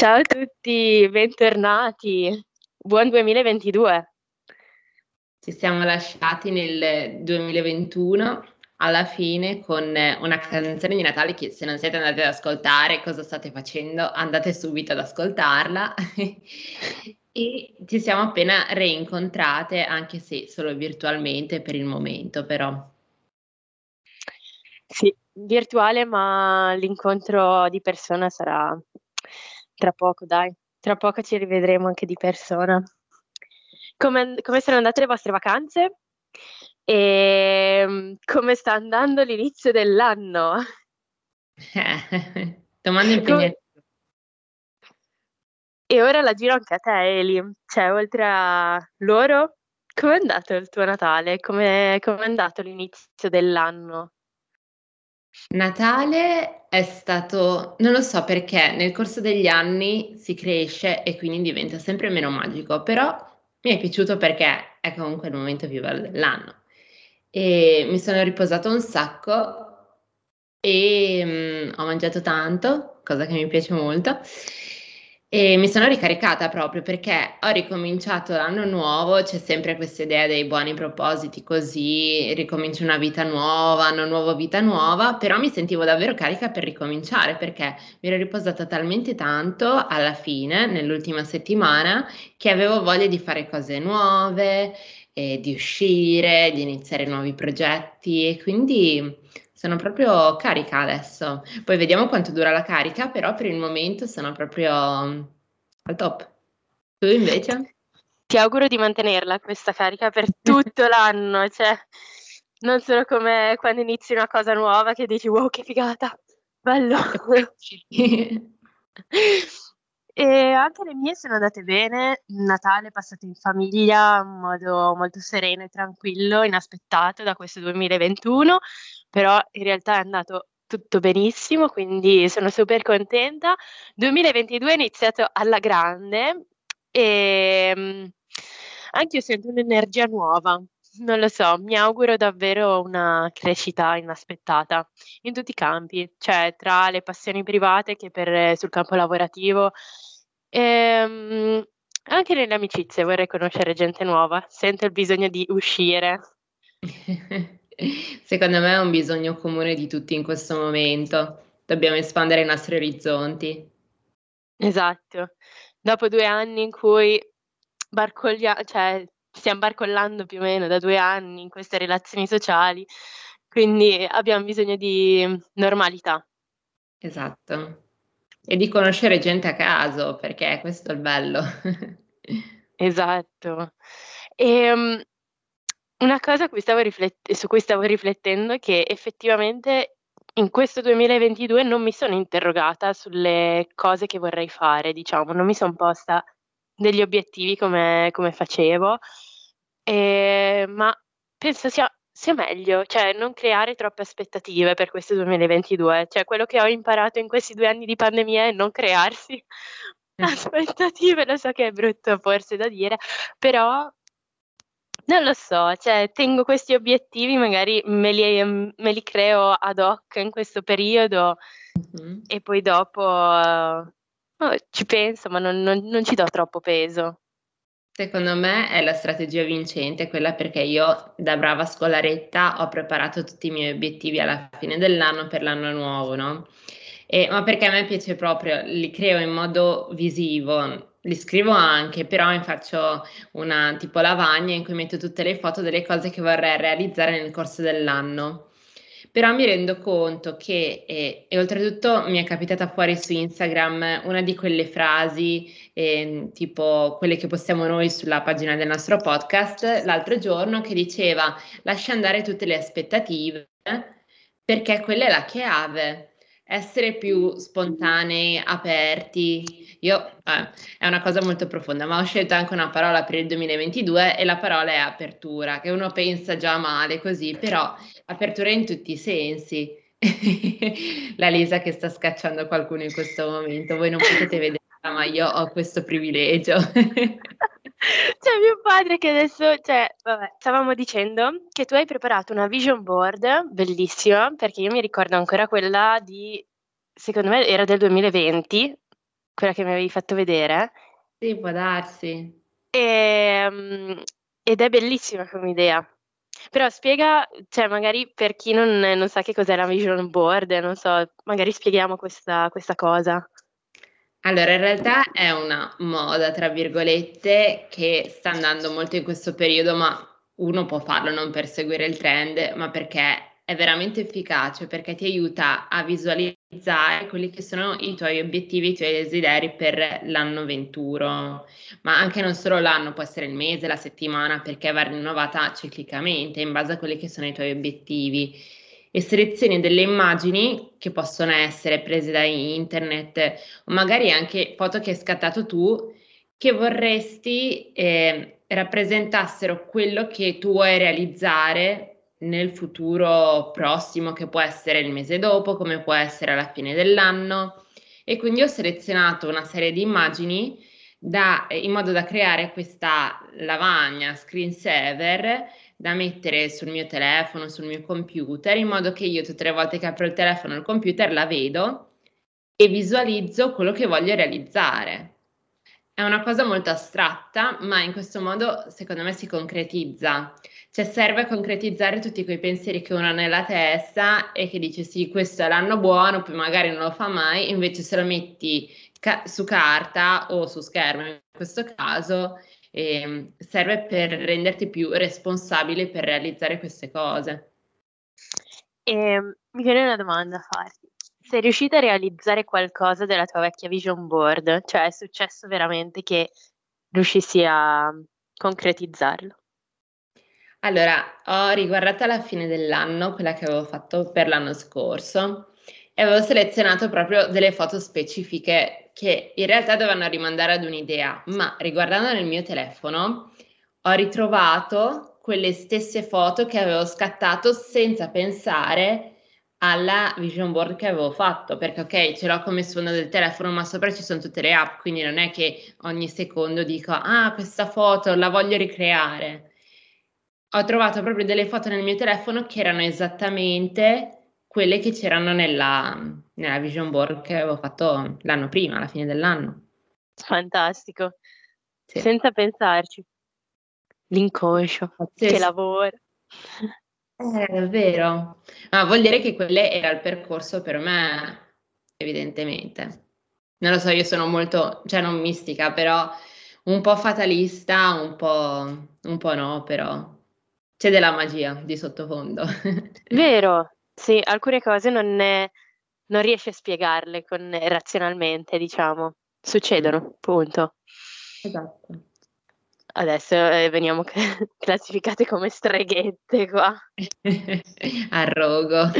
Ciao a tutti, bentornati. Buon 2022. Ci siamo lasciati nel 2021 alla fine con una canzone di Natale che se non siete andati ad ascoltare cosa state facendo andate subito ad ascoltarla e ci siamo appena reincontrate anche se solo virtualmente per il momento però. Sì, virtuale ma l'incontro di persona sarà tra poco dai, tra poco ci rivedremo anche di persona. Come, come sono andate le vostre vacanze? E ehm, come sta andando l'inizio dell'anno? Eh, domanda impegnativa. E ora la giro anche a te, Eli. Cioè, oltre a loro, com'è andato il tuo Natale? Come è andato l'inizio dell'anno? Natale è stato, non lo so perché nel corso degli anni si cresce e quindi diventa sempre meno magico, però mi è piaciuto perché è comunque il momento più bello dell'anno e mi sono riposato un sacco e mm, ho mangiato tanto, cosa che mi piace molto. E mi sono ricaricata proprio perché ho ricominciato l'anno nuovo, c'è sempre questa idea dei buoni propositi, così ricomincio una vita nuova, anno nuovo, vita nuova, però mi sentivo davvero carica per ricominciare perché mi ero riposata talmente tanto alla fine, nell'ultima settimana, che avevo voglia di fare cose nuove, eh, di uscire, di iniziare nuovi progetti e quindi sono proprio carica adesso. Poi vediamo quanto dura la carica, però per il momento sono proprio al top. Tu invece? Ti auguro di mantenerla questa carica per tutto l'anno, cioè non solo come quando inizi una cosa nuova che dici wow che figata, bello. E anche le mie sono andate bene, Natale passato in famiglia in modo molto sereno e tranquillo, inaspettato da questo 2021, però in realtà è andato tutto benissimo, quindi sono super contenta. 2022 è iniziato alla grande e mm, anche io sento un'energia nuova. Non lo so, mi auguro davvero una crescita inaspettata in tutti i campi, cioè tra le passioni private che per sul campo lavorativo. Ehm, anche nelle amicizie vorrei conoscere gente nuova, sento il bisogno di uscire. Secondo me è un bisogno comune di tutti in questo momento. Dobbiamo espandere i nostri orizzonti. Esatto. Dopo due anni in cui barcoglia cioè stiam barcollando più o meno da due anni in queste relazioni sociali, quindi abbiamo bisogno di normalità. Esatto. E di conoscere gente a caso, perché questo è il bello. Esatto. Ehm, una cosa cui riflett su cui stavo riflettendo è che effettivamente in questo 2022 non mi sono interrogata sulle cose che vorrei fare, diciamo, non mi son posta degli obiettivi come come facevo, ehm, ma penso sia sia meglio, cioè non creare troppe aspettative per questo 2022. Cioè quello che ho imparato in questi 2 anni di pandemia è non crearsi aspettative, lo so che è brutto forse da dire, però non lo so, cioè tengo questi obiettivi, magari me li ehm, me li creo ad hoc in questo periodo Mh-mh. e poi dopo, uhm, ci penso, ma non non non ci do troppo peso. Secondo me è la strategia vincente quella perché io da brava scolaretta ho preparato tutti i miei obiettivi alla fine dell'anno per l'anno nuovo, no, e ma perché a me piace proprio, li creo in modo visivo, li scrivo anche, però mi faccio una tipo lavagna in cui metto tutte le foto delle cose che vorrei realizzare nel corso dell'anno. Però mi rendo conto che, e, e oltretutto mi è capitata fuori su Instagram una di quelle frasi, eh, tipo quelle che postiamo noi sulla pagina del nostro podcast, l'altro giorno, che diceva lascia andare tutte le aspettative, perché quella è la chiave essere più spontanei, aperti. Io, eh, è una cosa molto profonda, ma ho scelto anche una parola per il 2022 e la parola è apertura, che uno pensa già male così, però apertura in tutti i sensi. la Lisa che sta scacciando qualcuno in questo momento, voi non potete vederla, ma io ho questo privilegio. C'è mio padre che adesso, cioè, vabbè, stavamo dicendo che tu hai preparato una vision board bellissima, perché io mi ricordo ancora quella di, secondo me era del 2020, quella che mi avevi fatto vedere. Sì, può darsi. E, ehm, ed è bellissima come idea. Però spiega, cioè magari per chi non, non sa che cos'è la vision board, non so, magari spieghiamo questa, questa cosa. Allora, in realtà è una moda, tra virgolette, che sta andando molto in questo periodo, ma uno può farlo non per seguire il trend, ma perché è veramente efficace perché ti aiuta a visualizzare quelli che sono i tuoi obiettivi, i tuoi desideri per l'anno venturo, ma anche non solo l'anno, può essere il mese, la settimana, perché va rinnovata ciclicamente in base a quelli che sono i tuoi obiettivi. E selezioni delle immagini che possono essere prese da internet o magari anche foto che hai scattato tu che vorresti eh, rappresentassero quello che tu vuoi realizzare nel futuro prossimo, che può essere il mese dopo, come può essere alla fine dell'anno. E quindi ho selezionato una serie di immagini da, in modo da creare questa lavagna screensaver da mettere sul mio telefono, sul mio computer, in modo che io tutte le volte che apro il telefono o il computer la vedo e visualizzo quello che voglio realizzare. È una cosa molto astratta, ma in questo modo secondo me si concretizza. Cioè serve a concretizzare tutti quei pensieri che uno ha nella testa e che dice sì, questo è l'anno buono, poi magari non lo fa mai, invece se lo metti ca- su carta o su schermo in questo caso, eh, serve per renderti più responsabile per realizzare queste cose. E, ehm, mi viene una domanda a farti. Sei riuscita a realizzare qualcosa della tua vecchia vision board? Cioè è successo veramente che riuscissi a concretizzarlo? Allora, ho riguardato alla fine dell'anno quella che avevo fatto per l'anno scorso e avevo selezionato proprio delle foto specifiche che in realtà dovevano rimandare ad un'idea, ma riguardando nel mio telefono ho ritrovato quelle stesse foto che avevo scattato senza pensare alla vision board che avevo fatto, perché ok, ce l'ho come sfondo del telefono, ma sopra ci sono tutte le app, quindi non è che ogni secondo dico ah, questa foto la voglio ricreare ho trovato proprio delle foto nel mio telefono che erano esattamente quelle che c'erano nella, nella vision board che avevo fatto l'anno prima, alla fine dell'anno. Fantastico, sì. senza pensarci. L'inconscio sì, che sì. lavora. Eh, è vero, ma vuol dire che quello era il percorso per me, evidentemente. Non lo so, io sono molto, cioè non mistica, però un po' fatalista, un po', un po' no, però c'è della magia di sottofondo. Vero, sì, alcune cose non, è, non riesci a spiegarle con, razionalmente, diciamo. Succedono, punto. Esatto. Adesso eh, veniamo classificate come streghette qua. Arrogo.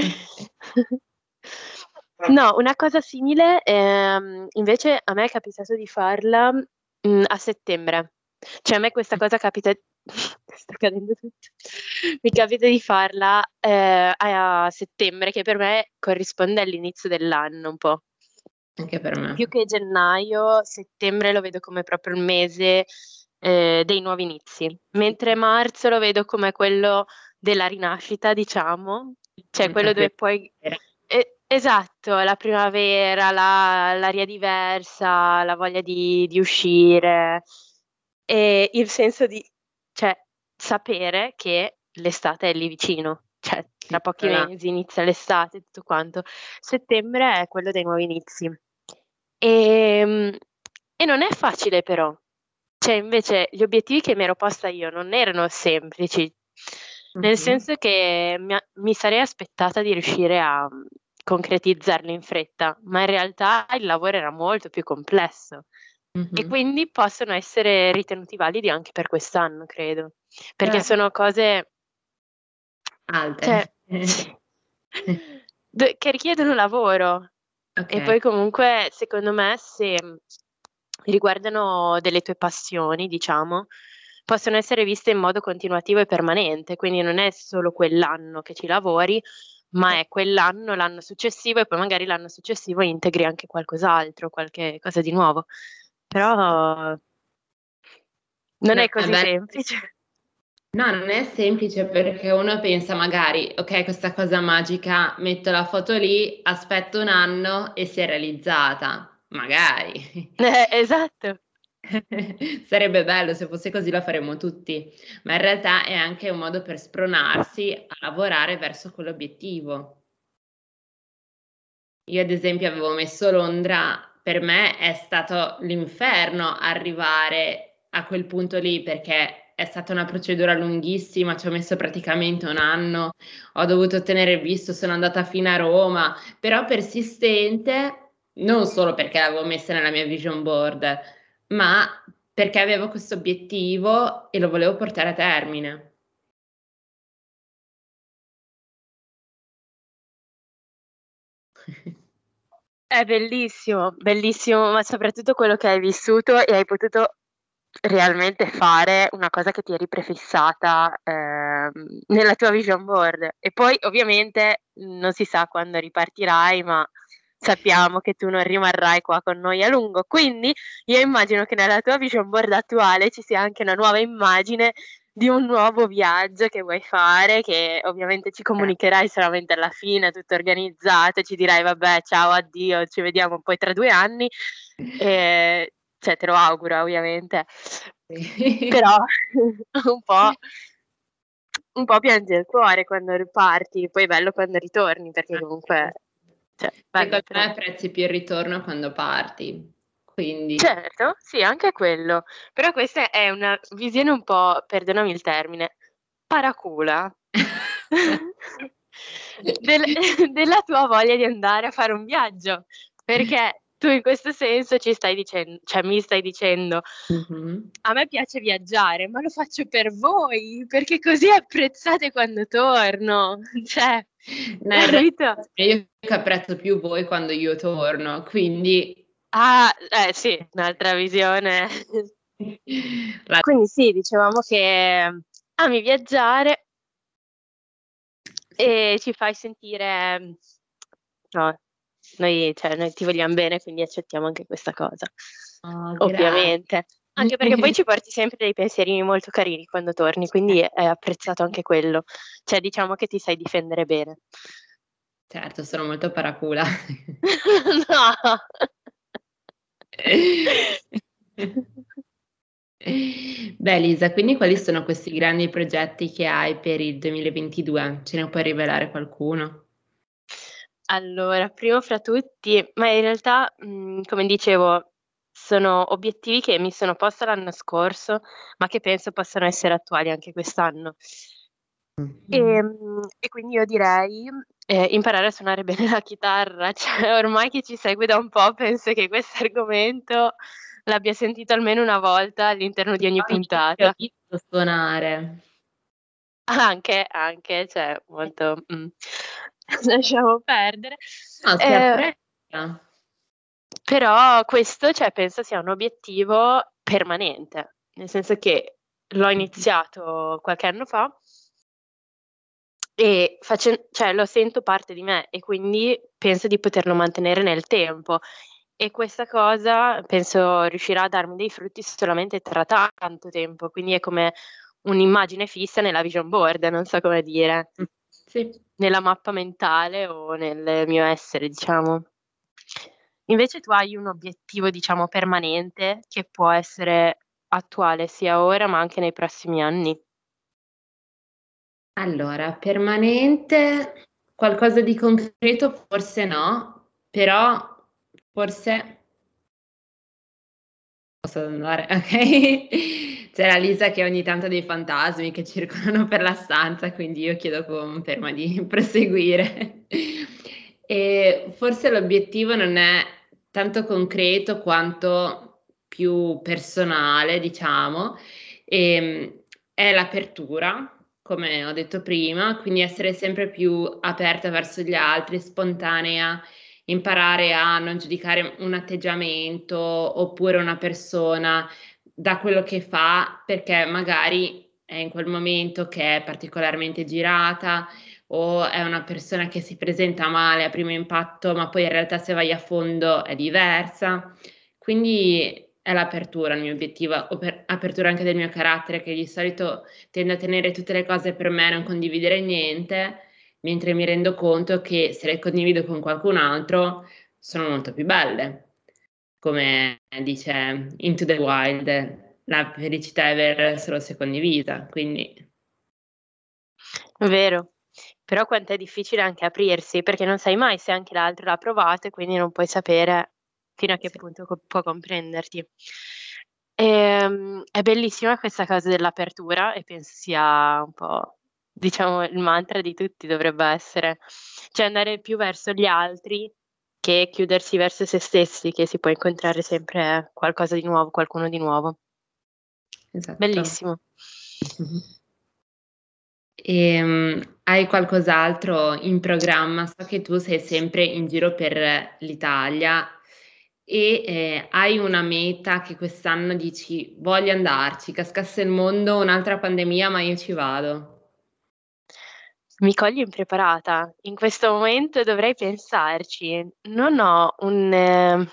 no, una cosa simile ehm, invece a me è capitato di farla mh, mm, a settembre. Cioè a me questa cosa capita sta cadendo tutto. Mi capita di farla eh, a settembre, che per me corrisponde all'inizio dell'anno un po'. Anche per me. Più che gennaio, settembre lo vedo come proprio il mese eh, dei nuovi inizi, mentre marzo lo vedo come quello della rinascita, diciamo, cioè quello dove poi... Eh, esatto, la primavera, la, l'aria diversa, la voglia di, di uscire e il senso di cioè, sapere che l'estate è lì vicino, cioè tra pochi ah. mesi inizia l'estate e tutto quanto. Settembre è quello dei nuovi inizi. E, ehm, e non è facile però. Cioè, invece, gli obiettivi che mi ero posta io non erano semplici, nel senso che mi, mi sarei aspettata di riuscire a concretizzarli in fretta, ma in realtà il lavoro era molto più complesso. E quindi possono essere ritenuti validi anche per quest'anno, credo, perché Eh. sono cose Alte. cioè d che richiedono lavoro e poi comunque secondo me se riguardano delle tue passioni, diciamo, possono essere viste in modo continuativo e permanente, quindi non è solo quell'anno che ci lavori, ma è quell'anno, l'anno successivo e poi magari l'anno successivo integri anche qualcos'altro, qualche cosa di nuovo. Però non no, è così vabbè. semplice. No, non è semplice perché uno pensa magari, ok, questa cosa magica, metto la foto lì, aspetto un anno e si è realizzata. magari. Eh, esatto. Sarebbe bello se fosse così lo faremmo tutti, ma in realtà è anche un modo per spronarsi a lavorare verso quell'obiettivo. Io ad esempio avevo messo Londra, per me è stato l'inferno arrivare a quel punto lì perché è stata una procedura lunghissima, ci ho messo praticamente un anno, ho dovuto ottenere il visto, sono andata fino a Roma, però persistente, non solo perché l'avevo messa nella mia vision board, ma perché avevo questo obiettivo e lo volevo portare a termine. È bellissimo, bellissimo, ma soprattutto quello che hai vissuto e hai potuto realmente fare una cosa che ti eri prefissata, ehm, nella tua vision board. E poi ovviamente non si sa quando ripartirai, ma sappiamo che tu non rimarrai qua con noi a lungo. Quindi io immagino che nella tua vision board attuale ci sia anche una nuova immagine di un nuovo viaggio che vuoi fare, che ovviamente ci comunicherai solamente alla fine, tutto organizzato, ci dirai vabbè ciao, addio, ci vediamo poi tra due anni, e, cioè te lo auguro ovviamente, però un po', un po' piange il cuore quando riparti, poi è bello quando ritorni perché ah, comunque... Cioè, Secondo me apprezzi più il ritorno quando parti. Quindi. Certo, sì, anche quello. Però questa è una visione un po', perdonami il termine, paracula del, della tua voglia di andare a fare un viaggio. Perché tu in questo senso ci stai dicendo, cioè mi stai dicendo, mm-hmm. a me piace viaggiare, ma lo faccio per voi, perché così apprezzate quando torno. Cioè, no, io apprezzo più voi quando io torno, quindi Ah, eh sì, un'altra visione. Quindi sì, dicevamo che ami viaggiare e ci fai sentire no, noi, cioè, noi ti vogliamo bene, quindi accettiamo anche questa cosa. Oh, ovviamente. Anche perché poi ci porti sempre dei pensierini molto carini quando torni, quindi è apprezzato anche quello. Cioè, diciamo che ti sai difendere bene. Certo, sono molto paracula. no. Beh, Lisa, quindi quali sono questi grandi progetti che hai per il 2022? Ce ne puoi rivelare qualcuno? Allora, primo fra tutti, ma in realtà, mhmm, come dicevo, sono obiettivi che mi sono posta l'anno scorso, ma che penso possano essere attuali anche quest'anno. Mh-mh. Ehm, e quindi io direi eh, imparare a suonare bene la chitarra, cioè ormai chi ci segue da un po' penso che questo argomento l'abbia sentito almeno una volta all'interno di ogni puntata. Ho suonare. Anche, anche, cioè molto... Mm. Lasciamo perdere. No, si eh, però questo, cioè, penso sia un obiettivo permanente, nel senso che l'ho iniziato qualche anno fa e facen cioè lo sento parte di me e quindi penso di poterlo mantenere nel tempo. E questa cosa penso riuscirà a darmi dei frutti solamente tra tanto tempo, quindi è come un'immagine fissa nella vision board, non so come dire. Mh, sì. Nella mappa mentale o nel mio essere, diciamo. Invece tu hai un obiettivo, diciamo, permanente che può essere attuale sia ora, ma anche nei prossimi anni? Allora, permanente, qualcosa di concreto forse no, però forse posso andare, ok? C'è la Lisa che ogni tanto ha dei fantasmi che circolano per la stanza, quindi io chiedo conferma di proseguire. E forse l'obiettivo non è tanto concreto quanto più personale, diciamo, ehm, è l'apertura come ho detto prima, quindi essere sempre più aperta verso gli altri, spontanea, imparare a non giudicare un atteggiamento oppure una persona da quello che fa, perché magari è in quel momento che è particolarmente girata o è una persona che si presenta male a primo impatto, ma poi in realtà se vai a fondo è diversa. Quindi è l'apertura il mio obiettivo, apertura anche del mio carattere, che di solito tende a tenere tutte le cose per me, non condividere niente, mentre mi rendo conto che se le condivido con qualcun altro sono molto più belle. come dice Into the Wild, la felicità è vera solo se condivisa, quindi Vero, però quanto è difficile anche aprirsi, perché non sai mai se anche l'altro l'ha provato e quindi non puoi sapere fino a che Sì. punto co può comprenderti. Ehm, è bellissima questa cosa dell'apertura e penso sia un po', diciamo, il mantra di tutti dovrebbe essere. Cioè andare più verso gli altri che chiudersi verso se stessi, che si può incontrare sempre qualcosa di nuovo, qualcuno di nuovo. Esatto. Bellissimo. Mh-mh. Ehm, hai qualcos'altro in programma? So che tu sei sempre in giro per l'Italia e, ehm, hai una meta che quest'anno dici: "Voglio andarci, cascasse il mondo, un'altra pandemia, ma io ci vado"? Mi cogli impreparata. In questo momento dovrei pensarci. Non ho un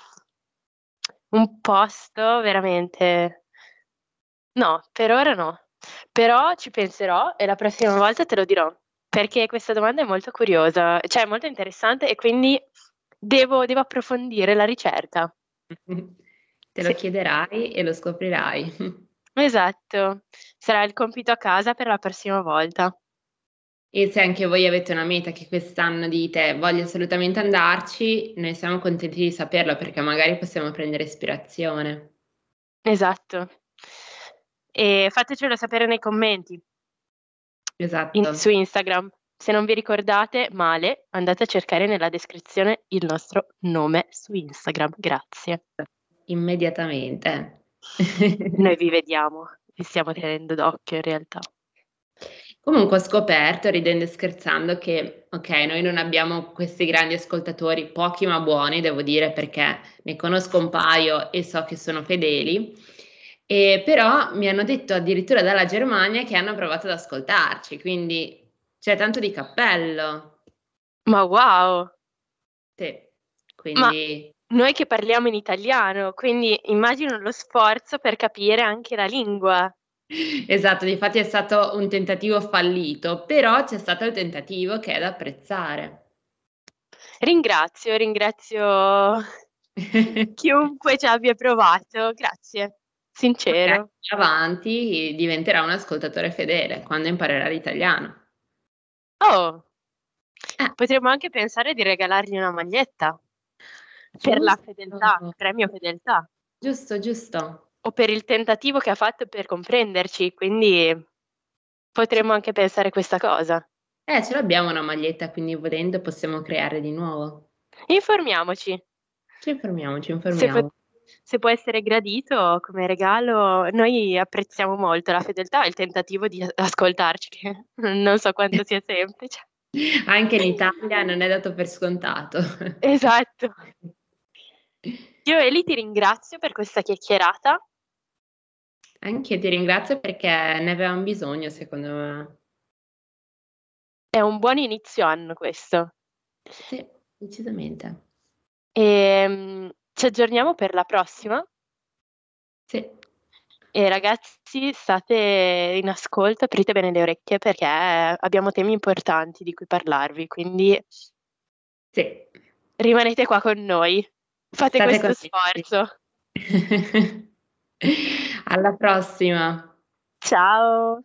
un posto veramente no, per ora no. Però ci penserò e la prossima volta te lo dirò, perché questa domanda è molto curiosa, cioè molto interessante e quindi devo devo approfondire la ricerca. Te lo Sì. chiederai e lo scoprirai. Esatto, sarà il compito a casa per la prossima volta. E se anche voi avete una meta che quest'anno dite: "Voglio assolutamente andarci", noi siamo contenti di saperlo perché magari possiamo prendere ispirazione. Esatto. E fatecelo sapere nei commenti. In Esatto. su Instagram. Se non vi ricordate, male, andate a cercare nella descrizione il nostro nome su Instagram. Grazie. Immediatamente. Noi vi vediamo, vi stiamo tenendo d'occhio in realtà. Comunque ho scoperto, ridendo e scherzando, che okay, noi non abbiamo questi grandi ascoltatori, pochi ma buoni devo dire, perché ne conosco un paio e so che sono fedeli, ehm, però mi hanno detto addirittura dalla Germania che hanno provato ad ascoltarci, quindi cioè tanto di cappello. Ma wow! Sì, Ma quindi noi che parliamo in italiano, quindi immagino lo sforzo per capire anche la lingua. Esatto, difatti è stato un tentativo fallito, però c'è stato il tentativo che è da apprezzare. Ringrazio, ringrazio chiunque ci abbia provato. Grazie, sincero. avanti diventerà un ascoltatore fedele quando imparerà l'italiano. Oh! Eh. Potremmo anche pensare di regalargli una maglietta. Per la fedeltà, Giusto. premio fedeltà. Giusto, giusto. O per il tentativo che ha fatto per comprenderci, quindi potremmo anche pensare questa cosa. Eh, ce l'abbiamo una maglietta, quindi volendo possiamo creare di nuovo. Informiamoci. Ci informiamo, ci informiamo. Se può essere gradito come regalo, noi apprezziamo molto la fedeltà e il tentativo di ascoltarci, che non so quanto sia semplice. Anche in Italia non è dato per scontato. Esatto. Io Eli ti ringrazio per questa chiacchierata. Anch'io ti ringrazio perché ne avevam bisogno secondo me. È un buon inizio anno questo. Sì, decisamente. Ehm, ci aggiorniamo per la prossima. Sì. E ragazzi state in ascolto, aprite bene le orecchie perché abbiamo temi importanti di cui parlarvi, quindi Sì. rimanete qua con noi. Fate State questo connessi. sforzo. Alla prossima. Ciao.